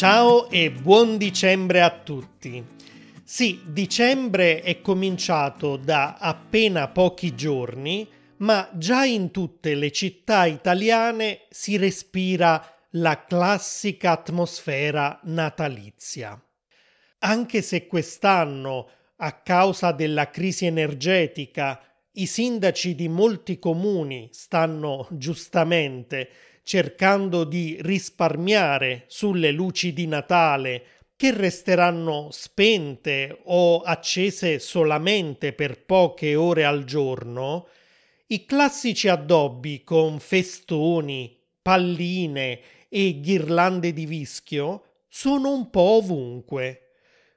Ciao e buon dicembre a tutti. Sì, dicembre è cominciato da appena pochi giorni, ma già in tutte le città italiane si respira la classica atmosfera natalizia. Anche se quest'anno, a causa della crisi energetica, i sindaci di molti comuni stanno giustamente cercando di risparmiare sulle luci di Natale che resteranno spente o accese solamente per poche ore al giorno, i classici addobbi con festoni, palline e ghirlande di vischio sono un po' ovunque.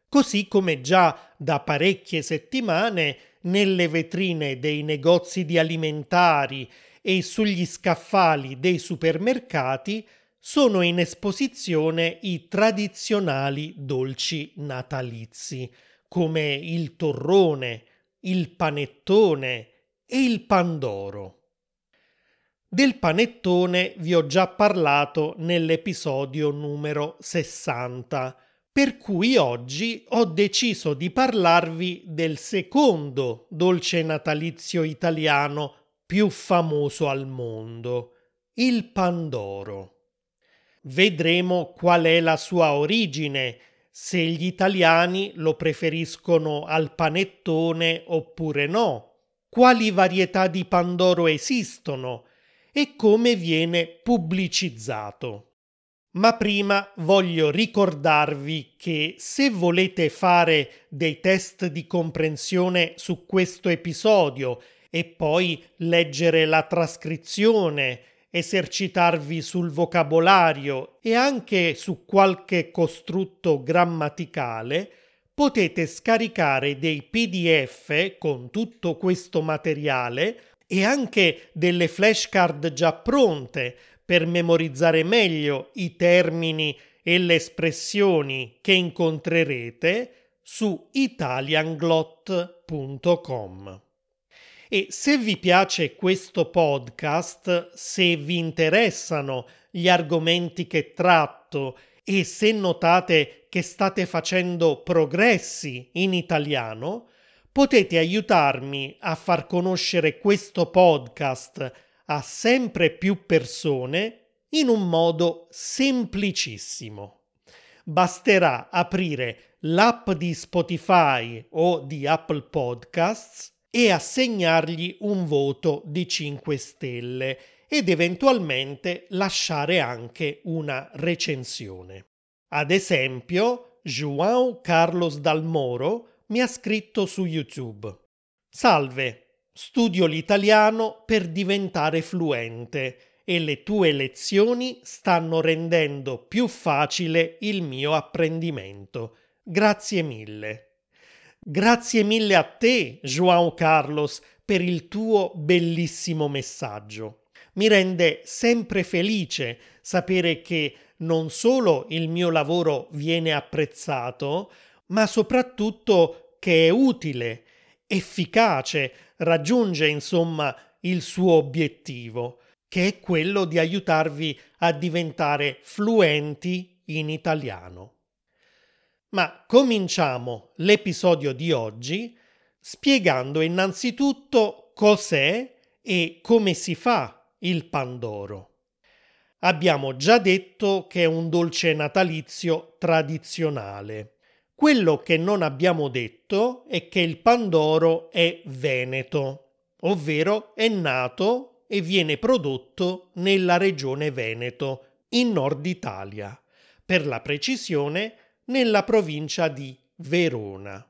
Così come già da parecchie settimane nelle vetrine dei negozi di alimentari e sugli scaffali dei supermercati sono in esposizione i tradizionali dolci natalizi, come il torrone, il panettone e il pandoro. Del panettone vi ho già parlato nell'episodio numero 60, per cui oggi ho deciso di parlarvi del secondo dolce natalizio italiano più famoso al mondo, il Pandoro. Vedremo qual è la sua origine, se gli italiani lo preferiscono al panettone oppure no, quali varietà di Pandoro esistono e come viene pubblicizzato. Ma prima voglio ricordarvi che se volete fare dei test di comprensione su questo episodio e poi leggere la trascrizione, esercitarvi sul vocabolario e anche su qualche costrutto grammaticale, potete scaricare dei PDF con tutto questo materiale e anche delle flashcard già pronte per memorizzare meglio i termini e le espressioni che incontrerete su italianglot.com. E se vi piace questo podcast, se vi interessano gli argomenti che tratto e se notate che state facendo progressi in italiano, potete aiutarmi a far conoscere questo podcast a sempre più persone in un modo semplicissimo. Basterà aprire l'app di Spotify o di Apple Podcasts e assegnargli un voto di 5 stelle ed eventualmente lasciare anche una recensione. Ad esempio, João Carlos Dalmoro mi ha scritto su YouTube. Salve, studio l'italiano per diventare fluente e le tue lezioni stanno rendendo più facile il mio apprendimento. Grazie mille. Grazie mille a te, João Carlos, per il tuo bellissimo messaggio. Mi rende sempre felice sapere che non solo il mio lavoro viene apprezzato, ma soprattutto che è utile, efficace, raggiunge insomma il suo obiettivo, che è quello di aiutarvi a diventare fluenti in italiano. Ma cominciamo l'episodio di oggi spiegando innanzitutto cos'è e come si fa il Pandoro. Abbiamo già detto che è un dolce natalizio tradizionale. Quello che non abbiamo detto è che il Pandoro è veneto, ovvero è nato e viene prodotto nella regione Veneto, in Nord Italia. Per la precisione, nella provincia di Verona.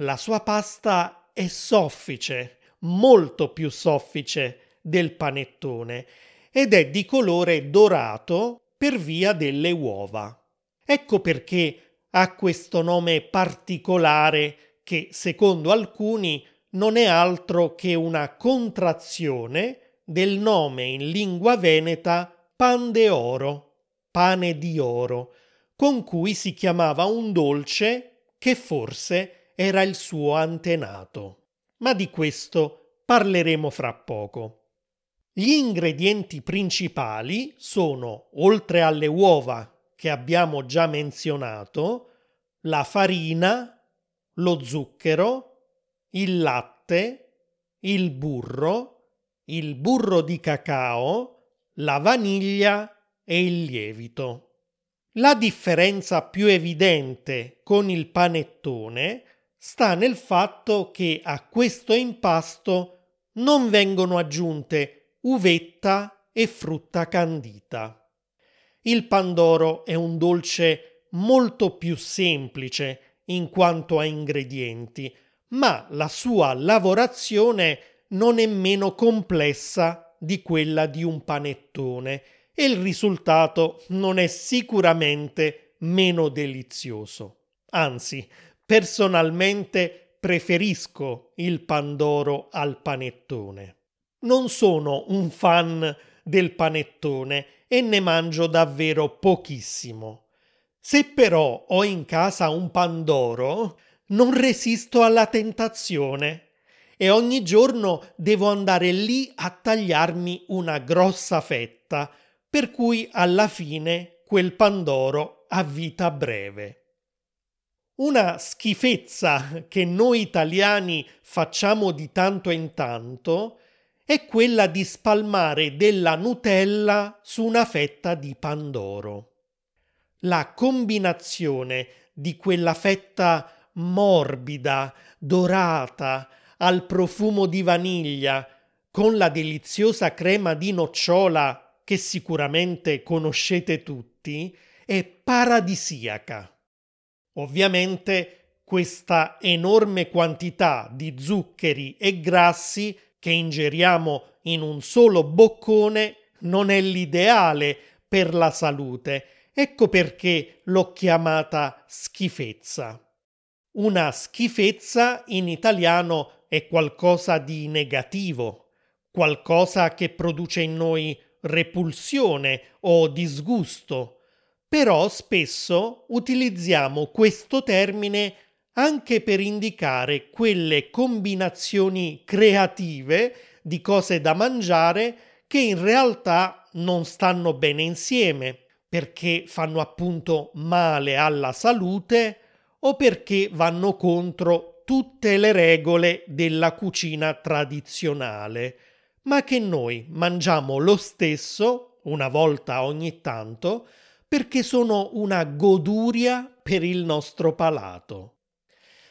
La sua pasta è soffice, molto più soffice del panettone ed è di colore dorato per via delle uova. Ecco perché ha questo nome particolare che, secondo alcuni, non è altro che una contrazione del nome in lingua veneta pan de oro, pane di oro, con cui si chiamava un dolce che forse era il suo antenato. Ma di questo parleremo fra poco. Gli ingredienti principali sono, oltre alle uova, che abbiamo già menzionato, la farina, lo zucchero, il latte, il burro, il burro di cacao, la vaniglia e il lievito. La differenza più evidente con il panettone sta nel fatto che a questo impasto non vengono aggiunte uvetta e frutta candita. Il pandoro è un dolce molto più semplice in quanto a ingredienti, ma la sua lavorazione non è meno complessa di quella di un panettone e il risultato non è sicuramente meno delizioso. Anzi, personalmente preferisco il pandoro al panettone. Non sono un fan del panettone e ne mangio davvero pochissimo. Se però ho in casa un pandoro, non resisto alla tentazione e ogni giorno devo andare lì a tagliarmi una grossa fetta per cui alla fine quel Pandoro ha vita breve. Una schifezza che noi italiani facciamo di tanto in tanto è quella di spalmare della Nutella su una fetta di Pandoro. La combinazione di quella fetta morbida, dorata, al profumo di vaniglia, con la deliziosa crema di nocciola che sicuramente conoscete tutti, è paradisiaca. Ovviamente questa enorme quantità di zuccheri e grassi che ingeriamo in un solo boccone non è l'ideale per la salute. Ecco perché l'ho chiamata schifezza. Una schifezza in italiano è qualcosa di negativo, qualcosa che produce in noi repulsione o disgusto, però spesso utilizziamo questo termine anche per indicare quelle combinazioni creative di cose da mangiare che in realtà non stanno bene insieme, perché fanno appunto male alla salute o perché vanno contro tutte le regole della cucina tradizionale ma che noi mangiamo lo stesso, una volta ogni tanto, perché sono una goduria per il nostro palato.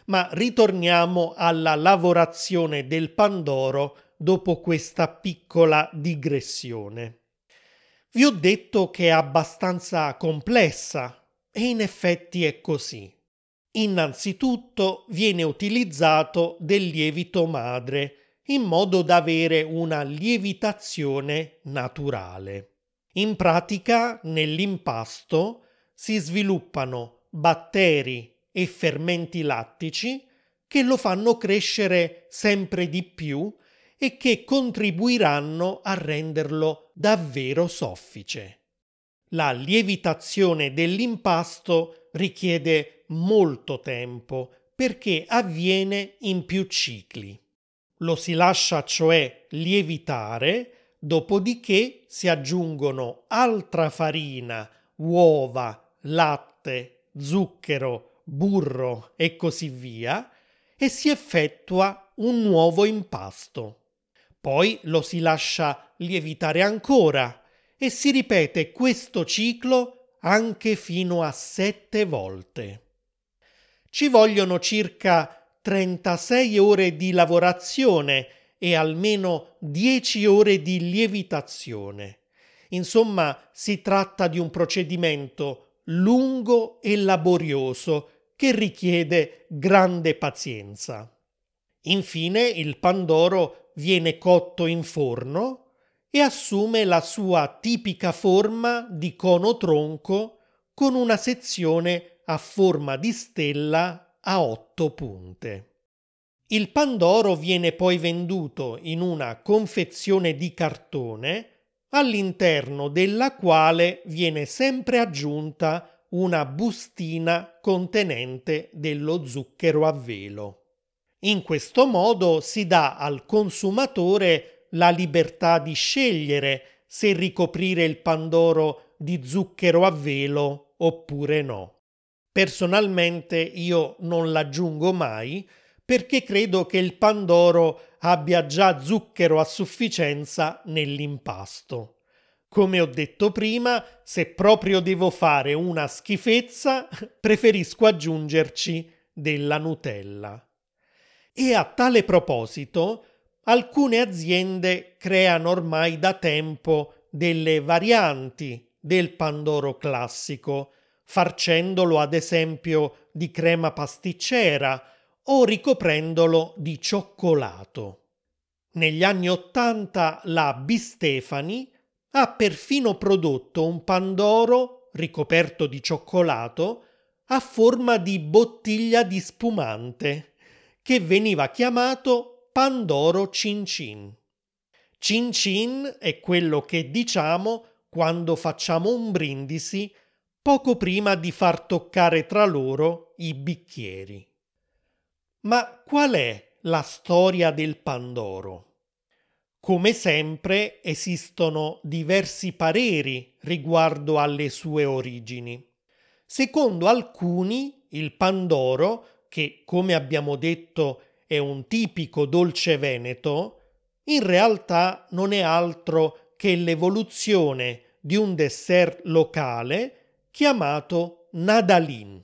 Ma ritorniamo alla lavorazione del Pandoro dopo questa piccola digressione. Vi ho detto che è abbastanza complessa e in effetti è così. Innanzitutto viene utilizzato del lievito madre, in modo da avere una lievitazione naturale. In pratica, nell'impasto si sviluppano batteri e fermenti lattici che lo fanno crescere sempre di più e che contribuiranno a renderlo davvero soffice. La lievitazione dell'impasto richiede molto tempo perché avviene in più cicli. Lo si lascia cioè lievitare, dopodiché si aggiungono altra farina, uova, latte, zucchero, burro e così via e si effettua un nuovo impasto. Poi lo si lascia lievitare ancora e si ripete questo ciclo anche fino a sette volte. Ci vogliono circa 36 ore di lavorazione e almeno 10 ore di lievitazione. Insomma, si tratta di un procedimento lungo e laborioso che richiede grande pazienza. Infine il pandoro viene cotto in forno e assume la sua tipica forma di cono tronco con una sezione a forma di stella a otto punte. Il Pandoro viene poi venduto in una confezione di cartone all'interno della quale viene sempre aggiunta una bustina contenente dello zucchero a velo. In questo modo si dà al consumatore la libertà di scegliere se ricoprire il Pandoro di zucchero a velo oppure no. Personalmente io non l'aggiungo mai perché credo che il pandoro abbia già zucchero a sufficienza nell'impasto. Come ho detto prima, se proprio devo fare una schifezza, preferisco aggiungerci della Nutella. E a tale proposito, alcune aziende creano ormai da tempo delle varianti del Pandoro classico, farcendolo ad esempio di crema pasticcera o ricoprendolo di cioccolato. Negli anni Ottanta la Bistefani ha perfino prodotto un Pandoro ricoperto di cioccolato a forma di bottiglia di spumante, che veniva chiamato Pandoro Cin Cin. Cin Cin è quello che diciamo quando facciamo un brindisi poco prima di far toccare tra loro i bicchieri. Ma qual è la storia del Pandoro? Come sempre esistono diversi pareri riguardo alle sue origini. Secondo alcuni, il Pandoro, che come abbiamo detto è un tipico dolce veneto, in realtà non è altro che l'evoluzione di un dessert locale chiamato Nadalin.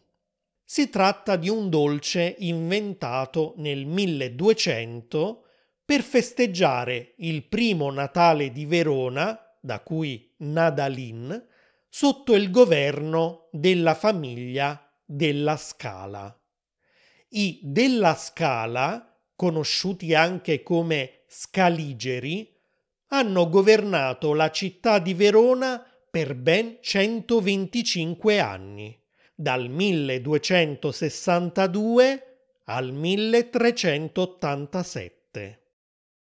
Si tratta di un dolce inventato nel 1200 per festeggiare il primo Natale di Verona, da cui Nadalin, sotto il governo della famiglia della Scala. I della Scala, conosciuti anche come Scaligeri, hanno governato la città di Verona per ben 125 anni dal 1262 al 1387.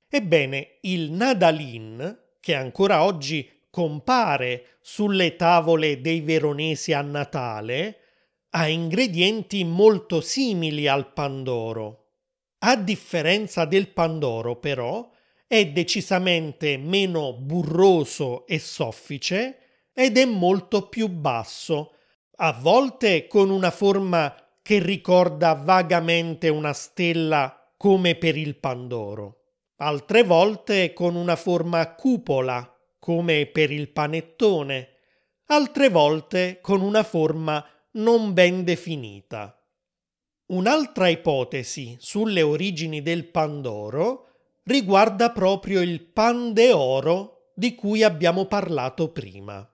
Ebbene, il Nadalin, che ancora oggi compare sulle tavole dei veronesi a Natale, ha ingredienti molto simili al Pandoro. A differenza del Pandoro, però, è decisamente meno burroso e soffice ed è molto più basso a volte con una forma che ricorda vagamente una stella come per il Pandoro, altre volte con una forma cupola come per il panettone, altre volte con una forma non ben definita. Un'altra ipotesi sulle origini del Pandoro riguarda proprio il pan de oro di cui abbiamo parlato prima.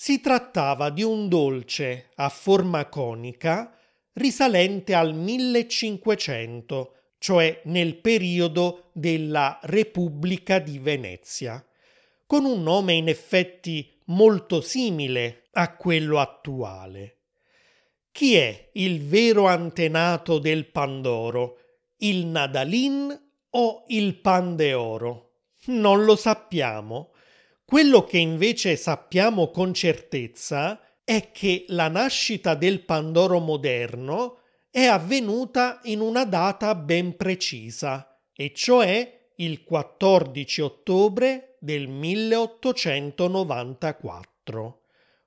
Si trattava di un dolce a forma conica risalente al 1500, cioè nel periodo della Repubblica di Venezia, con un nome in effetti molto simile a quello attuale. Chi è il vero antenato del Pandoro? Il Nadalin o il Pan de Oro? Non lo sappiamo quello che invece sappiamo con certezza è che la nascita del Pandoro moderno è avvenuta in una data ben precisa, e cioè il 14 ottobre del 1894,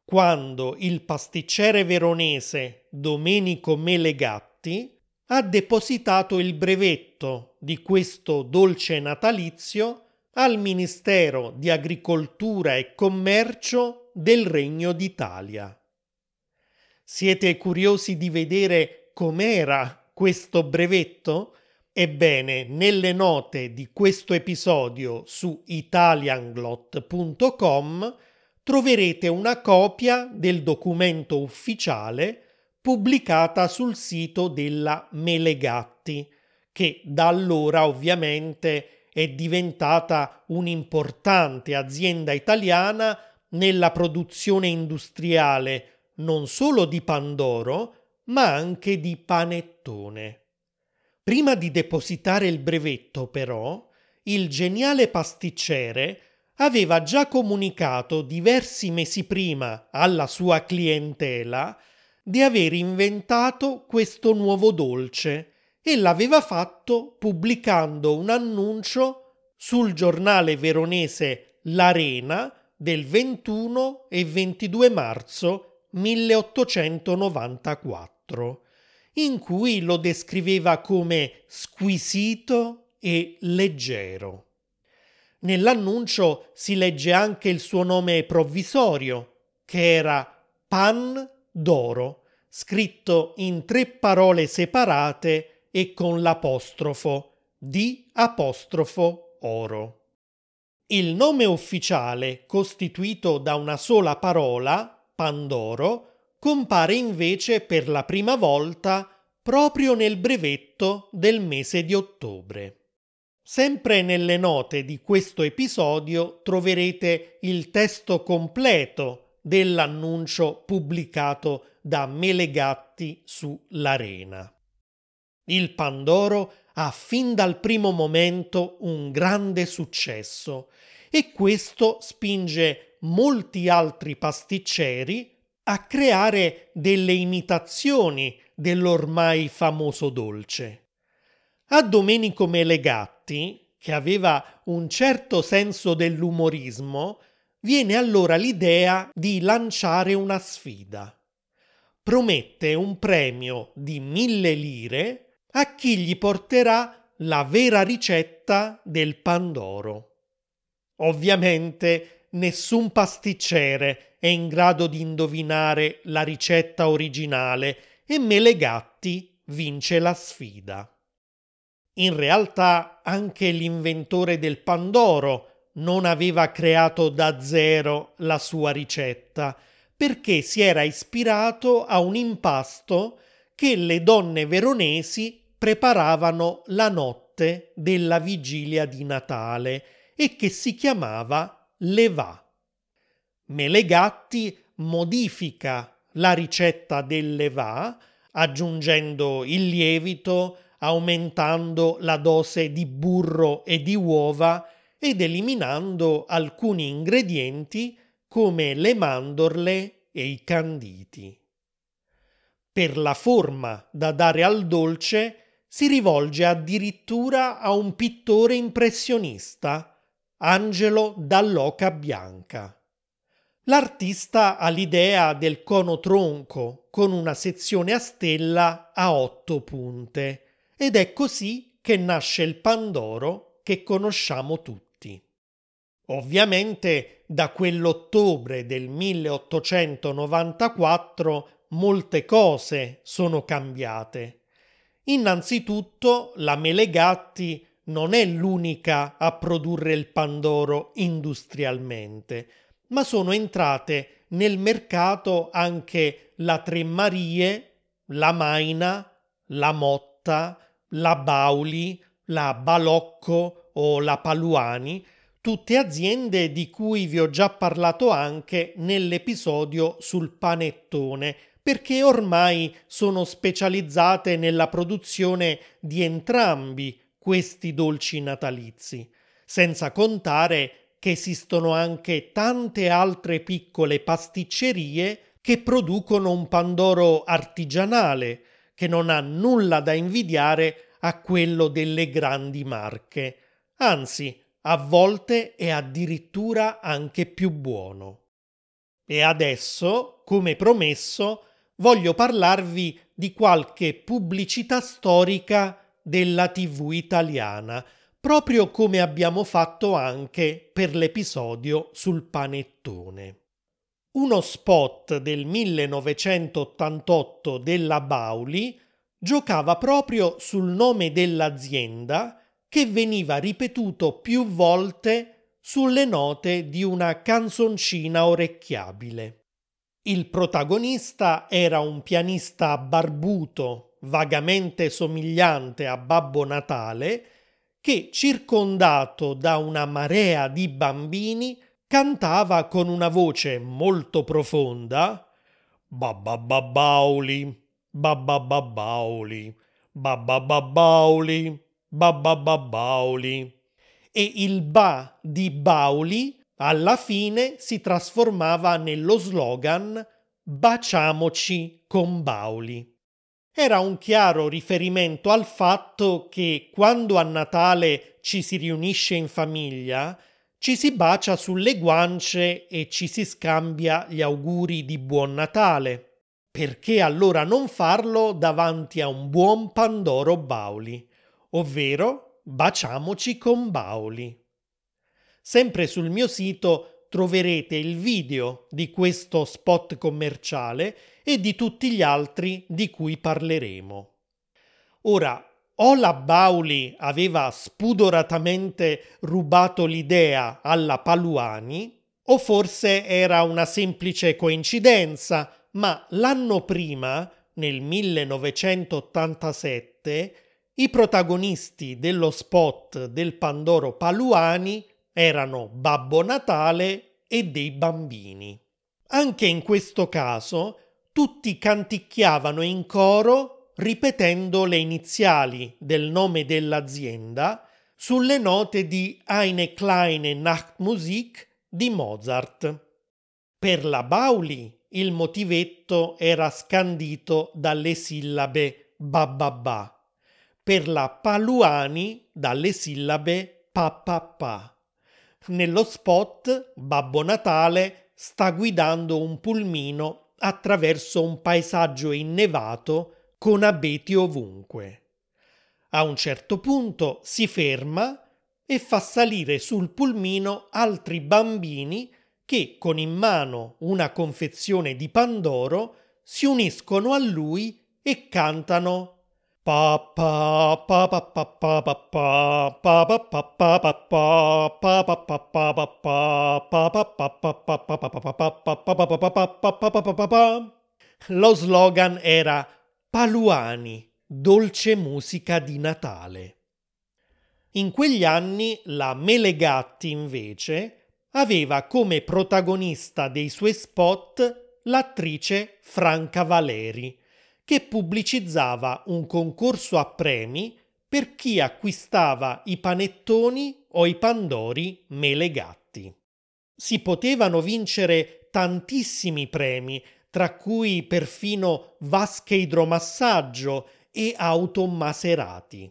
quando il pasticcere veronese Domenico Melegatti ha depositato il brevetto di questo dolce natalizio al Ministero di Agricoltura e Commercio del Regno d'Italia. Siete curiosi di vedere com'era questo brevetto? Ebbene, nelle note di questo episodio su italianglot.com troverete una copia del documento ufficiale pubblicata sul sito della Melegatti, che da allora ovviamente è diventata un'importante azienda italiana nella produzione industriale non solo di Pandoro, ma anche di panettone. Prima di depositare il brevetto, però, il geniale pasticcere aveva già comunicato diversi mesi prima alla sua clientela di aver inventato questo nuovo dolce e l'aveva fatto pubblicando un annuncio sul giornale veronese L'Arena del 21 e 22 marzo 1894, in cui lo descriveva come squisito e leggero. Nell'annuncio si legge anche il suo nome provvisorio, che era Pan d'oro, scritto in tre parole separate e con l'apostrofo di apostrofo oro. Il nome ufficiale, costituito da una sola parola, Pandoro, compare invece per la prima volta proprio nel brevetto del mese di ottobre. Sempre nelle note di questo episodio troverete il testo completo dell'annuncio pubblicato da Melegatti su L'Arena. Il Pandoro ha fin dal primo momento un grande successo e questo spinge molti altri pasticceri a creare delle imitazioni dell'ormai famoso dolce. A Domenico Melegatti, che aveva un certo senso dell'umorismo, viene allora l'idea di lanciare una sfida. Promette un premio di mille lire a chi gli porterà la vera ricetta del Pandoro. Ovviamente nessun pasticcere è in grado di indovinare la ricetta originale e Melegatti vince la sfida. In realtà anche l'inventore del Pandoro non aveva creato da zero la sua ricetta, perché si era ispirato a un impasto che le donne veronesi preparavano la notte della vigilia di Natale e che si chiamava levà. Melegatti modifica la ricetta del levà aggiungendo il lievito, aumentando la dose di burro e di uova ed eliminando alcuni ingredienti come le mandorle e i canditi. Per la forma da dare al dolce si rivolge addirittura a un pittore impressionista, Angelo Dall'Oca Bianca. L'artista ha l'idea del cono tronco con una sezione a stella a otto punte ed è così che nasce il Pandoro che conosciamo tutti. Ovviamente da quell'ottobre del 1894 molte cose sono cambiate Innanzitutto la Melegatti non è l'unica a produrre il Pandoro industrialmente, ma sono entrate nel mercato anche la Tre Marie, la Maina, la Motta, la Bauli, la Balocco o la Paluani, tutte aziende di cui vi ho già parlato anche nell'episodio sul panettone perché ormai sono specializzate nella produzione di entrambi questi dolci natalizi, senza contare che esistono anche tante altre piccole pasticcerie che producono un pandoro artigianale che non ha nulla da invidiare a quello delle grandi marche, anzi a volte è addirittura anche più buono. E adesso, come promesso, voglio parlarvi di qualche pubblicità storica della TV italiana, proprio come abbiamo fatto anche per l'episodio sul panettone. Uno spot del 1988 della Bauli giocava proprio sul nome dell'azienda che veniva ripetuto più volte sulle note di una canzoncina orecchiabile. Il protagonista era un pianista barbuto, vagamente somigliante a Babbo Natale, che, circondato da una marea di bambini, cantava con una voce molto profonda Babba babbauli, babba babbauli, babba babbauli, babba babbauli. E il ba di Bauli alla fine si trasformava nello slogan Baciamoci con Bauli. Era un chiaro riferimento al fatto che quando a Natale ci si riunisce in famiglia ci si bacia sulle guance e ci si scambia gli auguri di buon Natale. Perché allora non farlo davanti a un buon Pandoro Bauli, ovvero baciamoci con Bauli. Sempre sul mio sito troverete il video di questo spot commerciale e di tutti gli altri di cui parleremo. Ora, o la Bauli aveva spudoratamente rubato l'idea alla Paluani, o forse era una semplice coincidenza, ma l'anno prima, nel 1987, i protagonisti dello spot del Pandoro Paluani erano Babbo Natale e dei bambini. Anche in questo caso tutti canticchiavano in coro ripetendo le iniziali del nome dell'azienda sulle note di Eine kleine Nachtmusik di Mozart. Per la Bauli il motivetto era scandito dalle sillabe bababà, per la Paluani dalle sillabe papapà. Nello spot Babbo Natale sta guidando un pulmino attraverso un paesaggio innevato con abeti ovunque. A un certo punto si ferma e fa salire sul pulmino altri bambini che, con in mano una confezione di Pandoro, si uniscono a lui e cantano lo slogan era Paluani, dolce musica di Natale. In quegli anni la Melegatti, invece, aveva come protagonista dei suoi spot l'attrice Franca Valeri, che pubblicizzava un concorso a premi per chi acquistava i panettoni o i pandori Melegatti. Si potevano vincere tantissimi premi tra cui perfino vasche idromassaggio e auto maserati.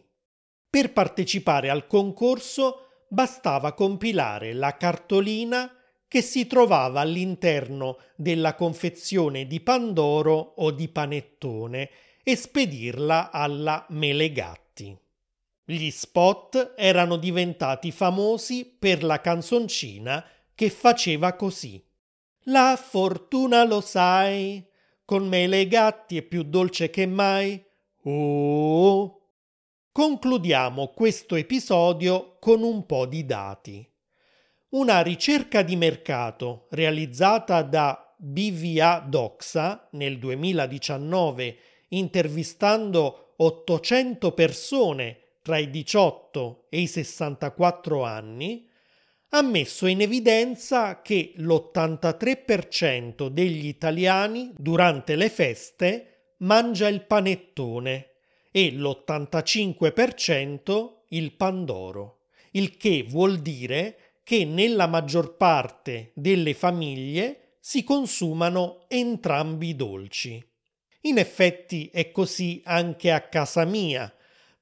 Per partecipare al concorso bastava compilare la cartolina che si trovava all'interno della confezione di Pandoro o di panettone e spedirla alla Melegatti. Gli spot erano diventati famosi per la canzoncina che faceva così. La fortuna lo sai, con me le gatti è più dolce che mai. Oh. Concludiamo questo episodio con un po' di dati. Una ricerca di mercato realizzata da BVA Doxa nel 2019 intervistando 800 persone tra i 18 e i 64 anni ha messo in evidenza che l'83% degli italiani durante le feste mangia il panettone e l'85% il pandoro, il che vuol dire che nella maggior parte delle famiglie si consumano entrambi i dolci. In effetti è così anche a casa mia.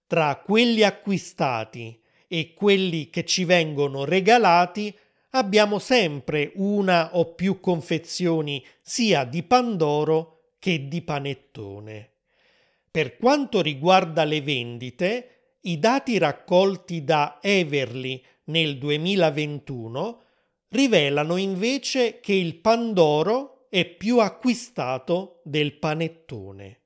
Tra quelli acquistati e quelli che ci vengono regalati abbiamo sempre una o più confezioni sia di Pandoro che di panettone. Per quanto riguarda le vendite, i dati raccolti da Everly nel 2021 rivelano invece che il Pandoro è più acquistato del panettone.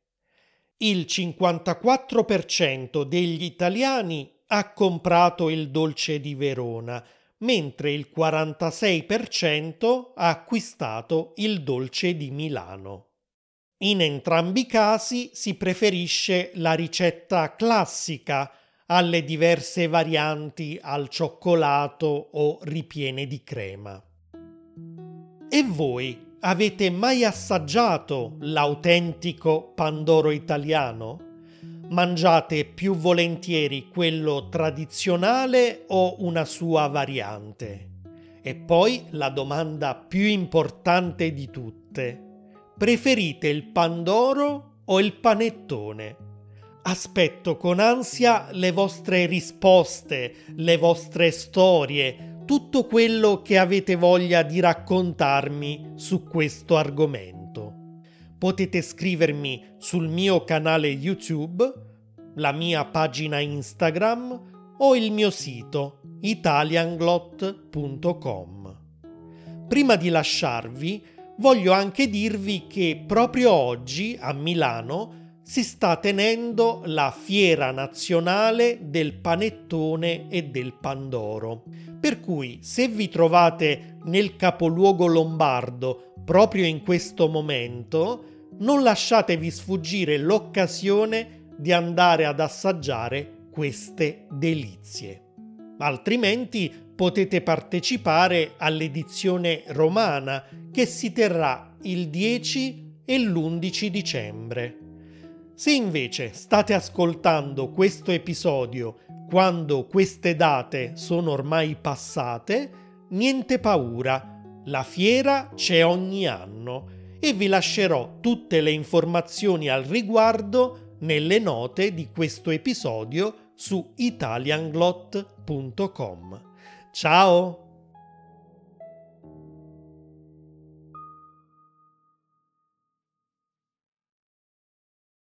Il 54% degli italiani ha comprato il dolce di Verona, mentre il 46% ha acquistato il dolce di Milano. In entrambi i casi si preferisce la ricetta classica alle diverse varianti al cioccolato o ripiene di crema. E voi avete mai assaggiato l'autentico Pandoro italiano? mangiate più volentieri quello tradizionale o una sua variante? E poi la domanda più importante di tutte. Preferite il pandoro o il panettone? Aspetto con ansia le vostre risposte, le vostre storie, tutto quello che avete voglia di raccontarmi su questo argomento. Potete scrivermi sul mio canale YouTube, la mia pagina Instagram o il mio sito italianglot.com. Prima di lasciarvi, voglio anche dirvi che proprio oggi a Milano si sta tenendo la fiera nazionale del panettone e del pandoro. Per cui se vi trovate nel capoluogo lombardo proprio in questo momento, non lasciatevi sfuggire l'occasione di andare ad assaggiare queste delizie. Altrimenti potete partecipare all'edizione romana che si terrà il 10 e l'11 dicembre. Se invece state ascoltando questo episodio quando queste date sono ormai passate, niente paura, la fiera c'è ogni anno e vi lascerò tutte le informazioni al riguardo nelle note di questo episodio su italianglot.com. Ciao!